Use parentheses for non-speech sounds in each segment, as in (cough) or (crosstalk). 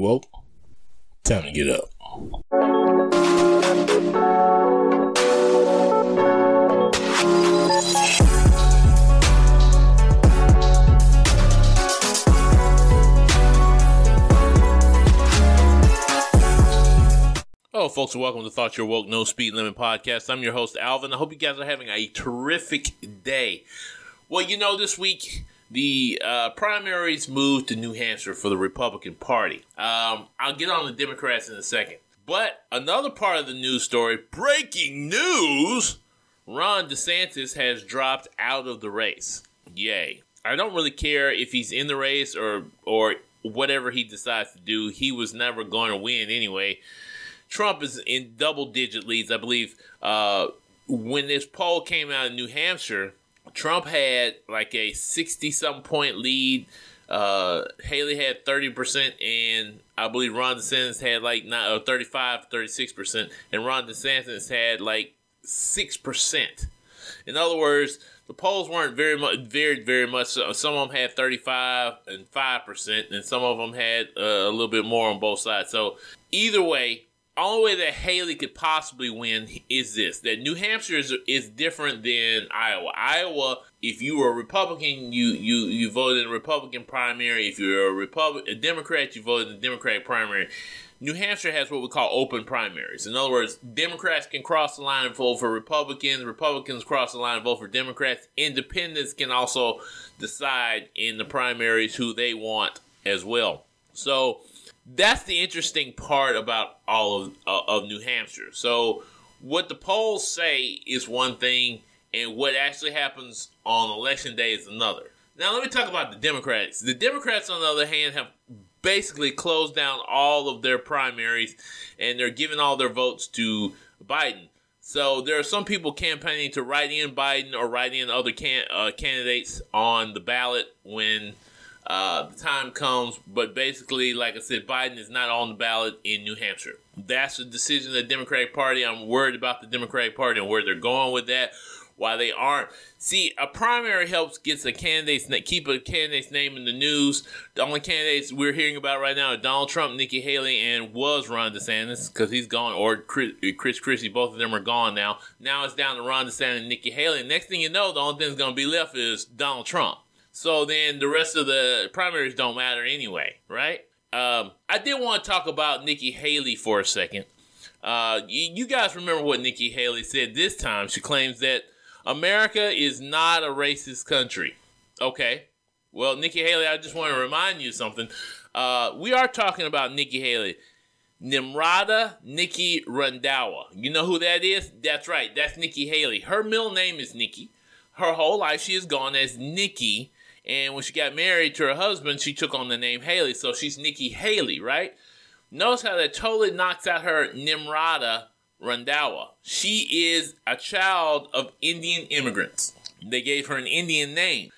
You woke? Time to get up. Hello, folks, and welcome to Thought You're Woke No Speed Limit Podcast. I'm your host, Alvin. I hope you guys are having a terrific day. Well, you know, this week the uh, primaries moved to New Hampshire for the Republican Party. Um, I'll get on the Democrats in a second. But another part of the news story breaking news Ron DeSantis has dropped out of the race. Yay. I don't really care if he's in the race or, or whatever he decides to do. He was never going to win anyway. Trump is in double digit leads. I believe uh, when this poll came out in New Hampshire, Trump had like a 60 some point lead. Uh, Haley had 30%, and I believe Ron DeSantis had like not, uh, 35, 36%, and Ron DeSantis had like 6%. In other words, the polls weren't very much, very, very much. Some of them had 35 and 5%, and some of them had uh, a little bit more on both sides. So, either way, only way that Haley could possibly win is this: that New Hampshire is, is different than Iowa. Iowa, if you were a Republican, you you you voted in a Republican primary. If you're a Republic, a Democrat, you voted in the Democratic primary. New Hampshire has what we call open primaries. In other words, Democrats can cross the line and vote for Republicans. Republicans cross the line and vote for Democrats. Independents can also decide in the primaries who they want as well. So that's the interesting part about all of uh, of New Hampshire. So what the polls say is one thing, and what actually happens on election day is another. Now let me talk about the Democrats. The Democrats, on the other hand, have basically closed down all of their primaries, and they're giving all their votes to Biden. So there are some people campaigning to write in Biden or write in other can- uh, candidates on the ballot when uh, the time comes. But basically, like I said, Biden is not on the ballot in New Hampshire. That's a decision of the Democratic Party. I'm worried about the Democratic Party and where they're going with that. Why they aren't. See, a primary helps gets a candidate's keep a candidate's name in the news. The only candidates we're hearing about right now are Donald Trump, Nikki Haley, and was Ron DeSantis because he's gone, or Chris, Chris Christie. Both of them are gone now. Now it's down to Ron DeSantis and Nikki Haley. Next thing you know, the only thing that's going to be left is Donald Trump. So then the rest of the primaries don't matter anyway, right? Um, I did want to talk about Nikki Haley for a second. Uh, you, you guys remember what Nikki Haley said this time? She claims that America is not a racist country. Okay. Well, Nikki Haley, I just want to remind you something. Uh, we are talking about Nikki Haley. Nimrata Nikki Randhawa. You know who that is? That's right. That's Nikki Haley. Her middle name is Nikki. Her whole life she has gone as Nikki and when she got married to her husband, she took on the name Haley. So she's Nikki Haley, right? Notice how that totally knocks out her Nimrata Randhawa. She is a child of Indian immigrants. They gave her an Indian name.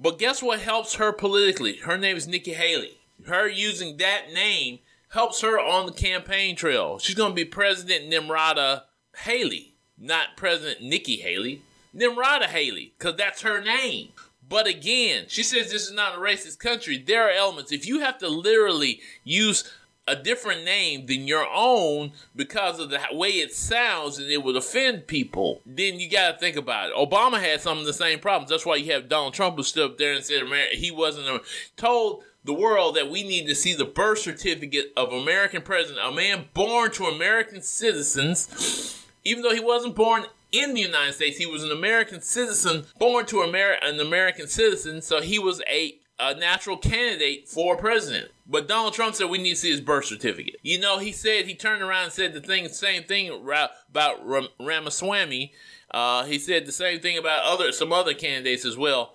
But guess what helps her politically? Her name is Nikki Haley. Her using that name helps her on the campaign trail. She's going to be President Nimrata Haley, not President Nikki Haley. Nimrata Haley, because that's her name. But again, she says this is not a racist country. There are elements. If you have to literally use a different name than your own because of the way it sounds and it would offend people, then you got to think about it. Obama had some of the same problems. That's why you have Donald Trump who stood up there and said he wasn't a, told the world that we need to see the birth certificate of American president, a man born to American citizens, even though he wasn't born in the United States. He was an American citizen, born to an American citizen, so he was a, a natural candidate for president. But Donald Trump said we need to see his birth certificate. You know, he said he turned around and said the thing, same thing about Ram- Ramaswamy. Uh, he said the same thing about other some other candidates as well.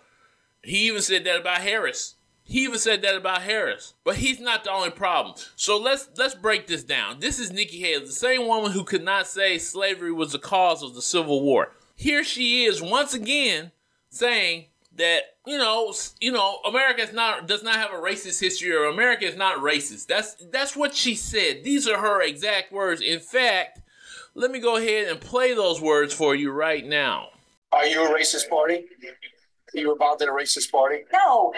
He even said that about Harris. He even said that about Harris. But he's not the only problem. So let's let's break this down. This is Nikki Haley, the same woman who could not say slavery was the cause of the Civil War. Here she is once again saying that you know you know America is not does not have a racist history or America is not racist. That's that's what she said. These are her exact words. In fact, let me go ahead and play those words for you right now. Are you a racist party? Are you involved in a racist party? No,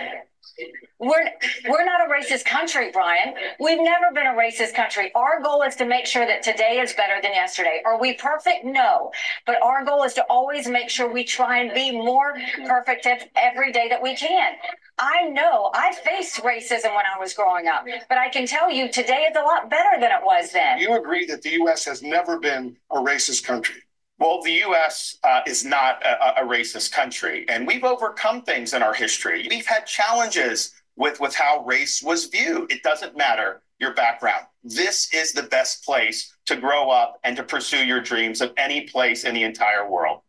We're we're not a racist country, Brian. We've never been a racist country. Our goal is to make sure that today is better than yesterday. Are we perfect? No. But our goal is to always make sure we try and be more perfect every day that we can. I know I faced racism when I was growing up, but I can tell you today is a lot better than it was then. You agree that the U.S. has never been a racist country? Well, the U.S. Uh, is not a, a, racist country, and we've overcome things in our history. We've had challenges with, with how race was viewed. It doesn't matter your background. This is the best place to grow up and to pursue your dreams of any place in the entire world.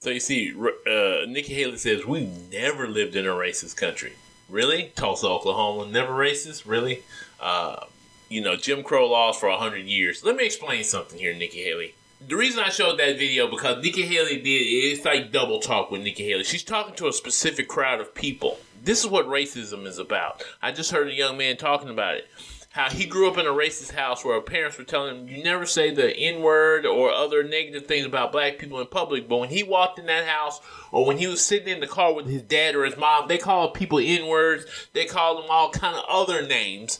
So you see, uh, Nikki Haley says we've never lived in a racist country. Really, Tulsa, Oklahoma, never racist. Really, uh, you know, Jim Crow laws for hundred years. Let me explain something here, Nikki Haley the reason I showed that video because Nikki Haley did it's like double talk with Nikki Haley. She's talking to a specific crowd of people. This is what racism is about. I just heard a young man talking about it. How he grew up in a racist house where parents were telling him you never say the N word or other negative things about black people in public. But when he walked in that house or when he was sitting in the car with his dad or his mom, they called people N words. They called them all kind of other names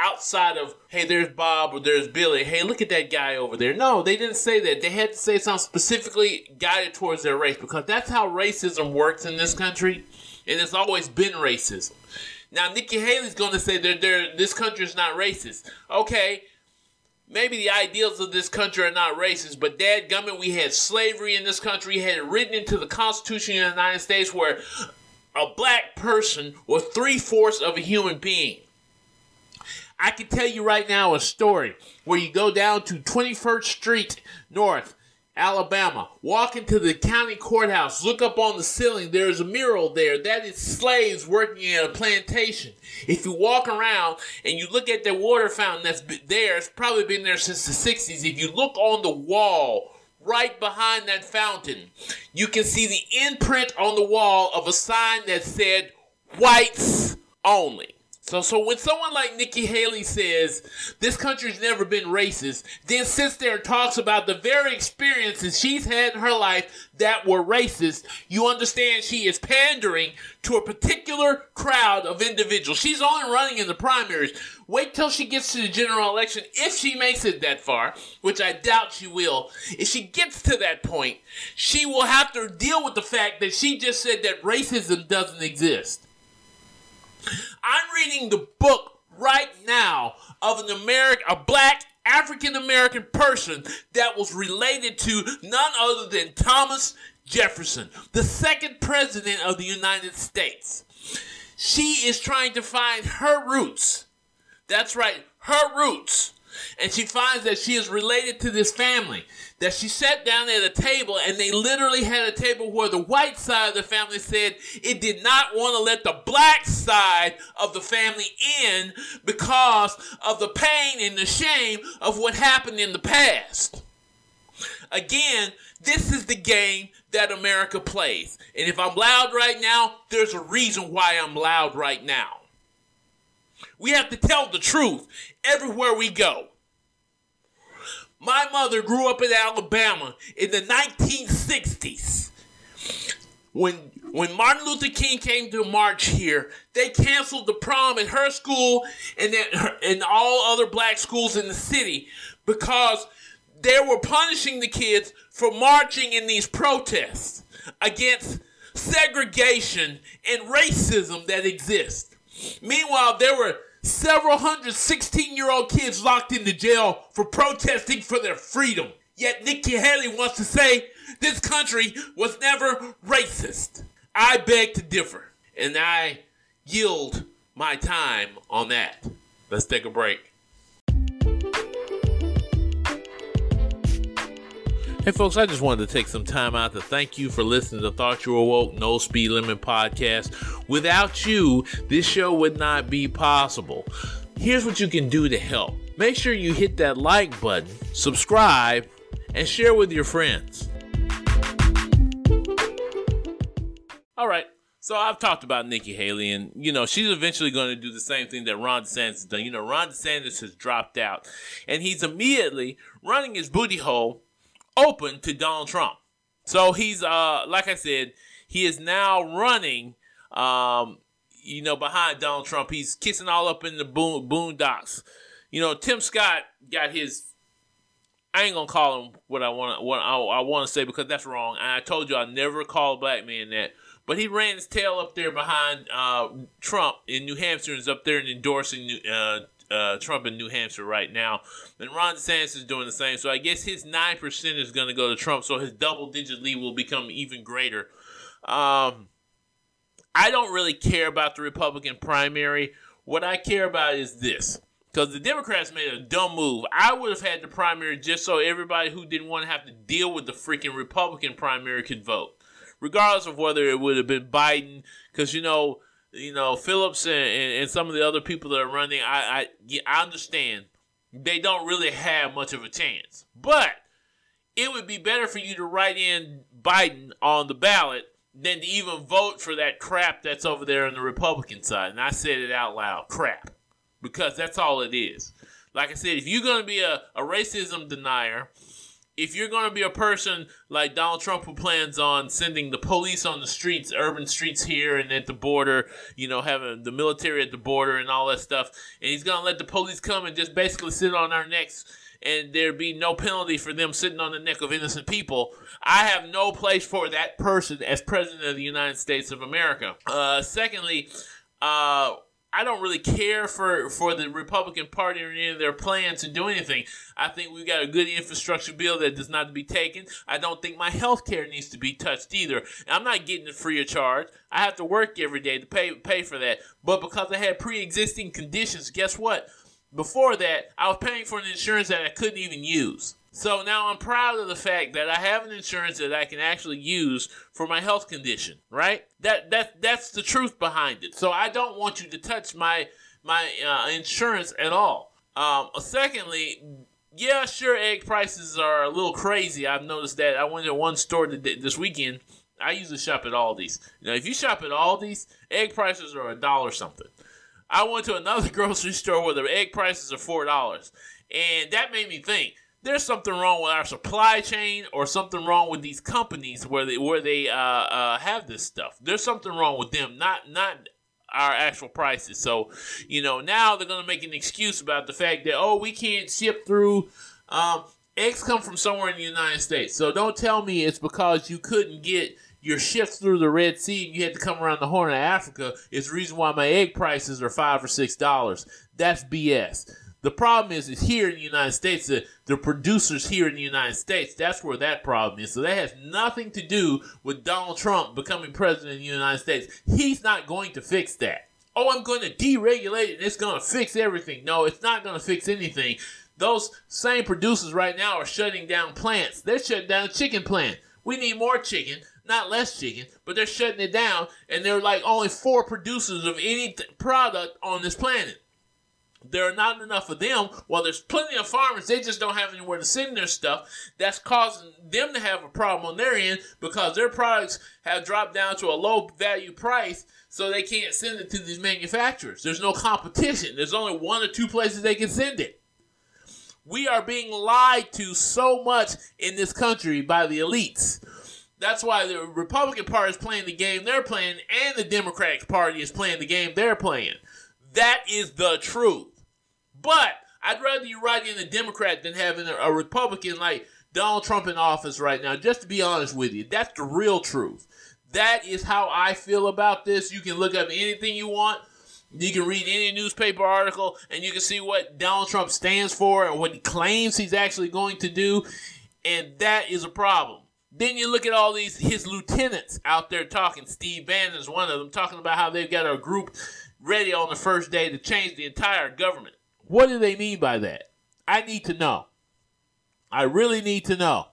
outside of hey there's bob or there's billy. Hey look at that guy over there. No they didn't say that. They had to say something specifically guided towards their race because that's how racism works in this country and it's always been racism. Now nikki haley's going to say that this country is not racist. Okay maybe the ideals of this country are not racist, but dad gummit, we had slavery in this country, had it written into the Constitution of the United States where a black person was three fourths of a human being. I can tell you right now a story where you go down to 21st Street North, Alabama, walk into the county courthouse, look up on the ceiling, there's a mural there. That is slaves working at a plantation. If you walk around and you look at the water fountain that's there, it's probably been there since the 60s. If you look on the wall, right behind that fountain, you can see the imprint on the wall of a sign that said, whites only. So, so when someone like Nikki Haley says this country's never been racist, then sits there and talks about the very experiences she's had in her life that were racist, you understand she is pandering to a particular crowd of individuals. She's only running in the primaries. Wait till she gets to the general election, if she makes it that far, which I doubt she will. If she gets to that point, she will have to deal with the fact that she just said that racism doesn't exist. I'm reading the book right now of an American, a black African American person that was related to none other than Thomas Jefferson, the second president of the United States. She is trying to find her roots. That's right, her roots. And she finds that she is related to this family that she sat down at a table and they literally had a table where the white side of the family said it did not want to let the black side of the family in because of the pain and the shame of what happened in the past. Again, this is the game that America plays. And if I'm loud right now, there's a reason why I'm loud right now. We have to tell the truth everywhere we go. My mother grew up in Alabama in the 1960s. When when Martin Luther King came to march here, they canceled the prom at her school and then and all other black schools in the city because they were punishing the kids for marching in these protests against segregation and racism that exist. Meanwhile, there were several hundred 16 year old kids locked into jail for protesting for their freedom. Yet Nikki Haley wants to say this country was never racist. I beg to differ, and I yield my time on that. Let's take a break. Hey, folks, I just wanted to take some time out to thank you for listening to Thought You Were Woke No Speed Limit podcast. Without you, this show would not be possible. Here's what you can do to help make sure you hit that like button, subscribe, and share with your friends. All right. So I've talked about Nikki Haley, and you know she's eventually going to do the same thing that Ron DeSantis has done. You know, Ron DeSantis has dropped out, and he's immediately running his booty hole open to Donald Trump. So he's uh like I said, he is now running um you know, behind Donald Trump. He's kissing all up in the boon, boondocks. You know, Tim Scott got his. I ain't gonna call him what I want. What I, I want to say because that's wrong. And I told you I never call a black man that. But he ran his tail up there behind uh, Trump in New Hampshire and is up there and endorsing uh, uh, Trump in New Hampshire right now. And Ron DeSantis is doing the same. So I guess his 9% is going to go to Trump. So his double digit lead will become even greater. Um, I don't really care about the Republican primary. What I care about is this. Because the Democrats made a dumb move. I would have had the primary just so everybody who didn't want to have to deal with the freaking Republican primary could vote. Regardless of whether it would have been Biden. Because, you know, you know, Phillips and, and, and, some of the other people that are running, I, I, I understand they don't really have much of a chance. But it would be better for you to write in Biden on the ballot than to even vote for that crap that's over there on the Republican side. And I said it out loud crap. Because that's all it is. Like I said, if you're going to be a, a racism denier, if you're going to be a person like Donald Trump who plans on sending the police on the streets, urban streets here and at the border, you know, having the military at the border and all that stuff, and he's going to let the police come and just basically sit on our necks and there be no penalty for them sitting on the neck of innocent people, I have no place for that person as president of the United States of America. Uh, secondly, uh, I don't really care for, for the Republican Party or any of their plans to do anything. I think we've got a good infrastructure bill that does not to be taken. I don't think my health care needs to be touched either. I'm not getting it free of charge. I have to work every day to pay pay for that. But because I had pre existing conditions, guess what? Before that, I was paying for an insurance that I couldn't even use. So now I'm proud of the fact that I have an insurance that I can actually use for my health condition, right? That that that's the truth behind it. So I don't want you to touch my my uh, insurance at all. Um, secondly, yeah, sure, egg prices are a little crazy. I've noticed that. I went to one store this weekend. I usually shop at Aldi's. Now, if you shop at Aldi's, egg prices are a dollar something. I went to another (laughs) grocery store where the egg prices are four dollars, and that made me think there's something wrong with our supply chain or something wrong with these companies where they where they uh, uh, have this stuff. There's something wrong with them, not not our actual prices. So, you know, now they're gonna make an excuse about the fact that oh we can't ship through. Um, eggs come from somewhere in the United States, so don't tell me it's because you couldn't get your ships through the Red Sea and you had to come around the Horn of Africa. Is the reason why my egg prices are five or six dollars. That's BS. The problem is, is here in the United States, the, the producers here in the United States, that's where that problem is. So that has nothing to do with Donald Trump becoming president of the United States. He's not going to fix that. Oh, I'm going to deregulate it and it's going to fix everything. No, it's not going to fix anything. Those same producers right now are shutting down plants. They're shutting down a chicken plant. We need more chicken, not less chicken, but they're shutting it down, and there are like only four producers of any th- product on this planet there are not enough of them. While there's plenty of farmers, they just don't have anywhere to send their stuff. That's causing them to have a problem on their end because their products have dropped down to a low value price, so they can't send it to these manufacturers. There's no competition. There's only one or two places they can send it. We are being lied to so much in this country by the elites. That's why the Republican Party is playing the game they're playing, and the Democratic Party is playing the game they're playing. That is the truth. But I'd rather you write in a Democrat than having a, a Republican like Donald Trump in office right now, just to be honest with you. That's the real truth. That is how I feel about this. You can look up anything you want. You can read any newspaper article and you can see what Donald Trump stands for and what he claims he's actually going to do. And that is a problem. Then you look at all these his lieutenants out there talking. Steve Bannon is one of them, talking about how they've got a group ready on the first day to change the entire government. What do they mean by that? I need to know. I really need to know.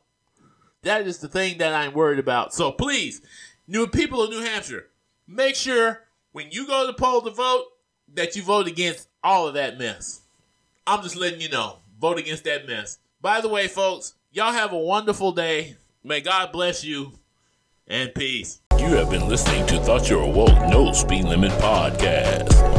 That is the thing that I'm worried about. So please, new people of New Hampshire, make sure when you go to poll to vote that you vote against all of that mess. I'm just letting you know. Vote against that mess. By the way, folks, y'all have a wonderful day. May God bless you and peace. You have been listening to Thought You Were Woke No Speed Limit Podcast.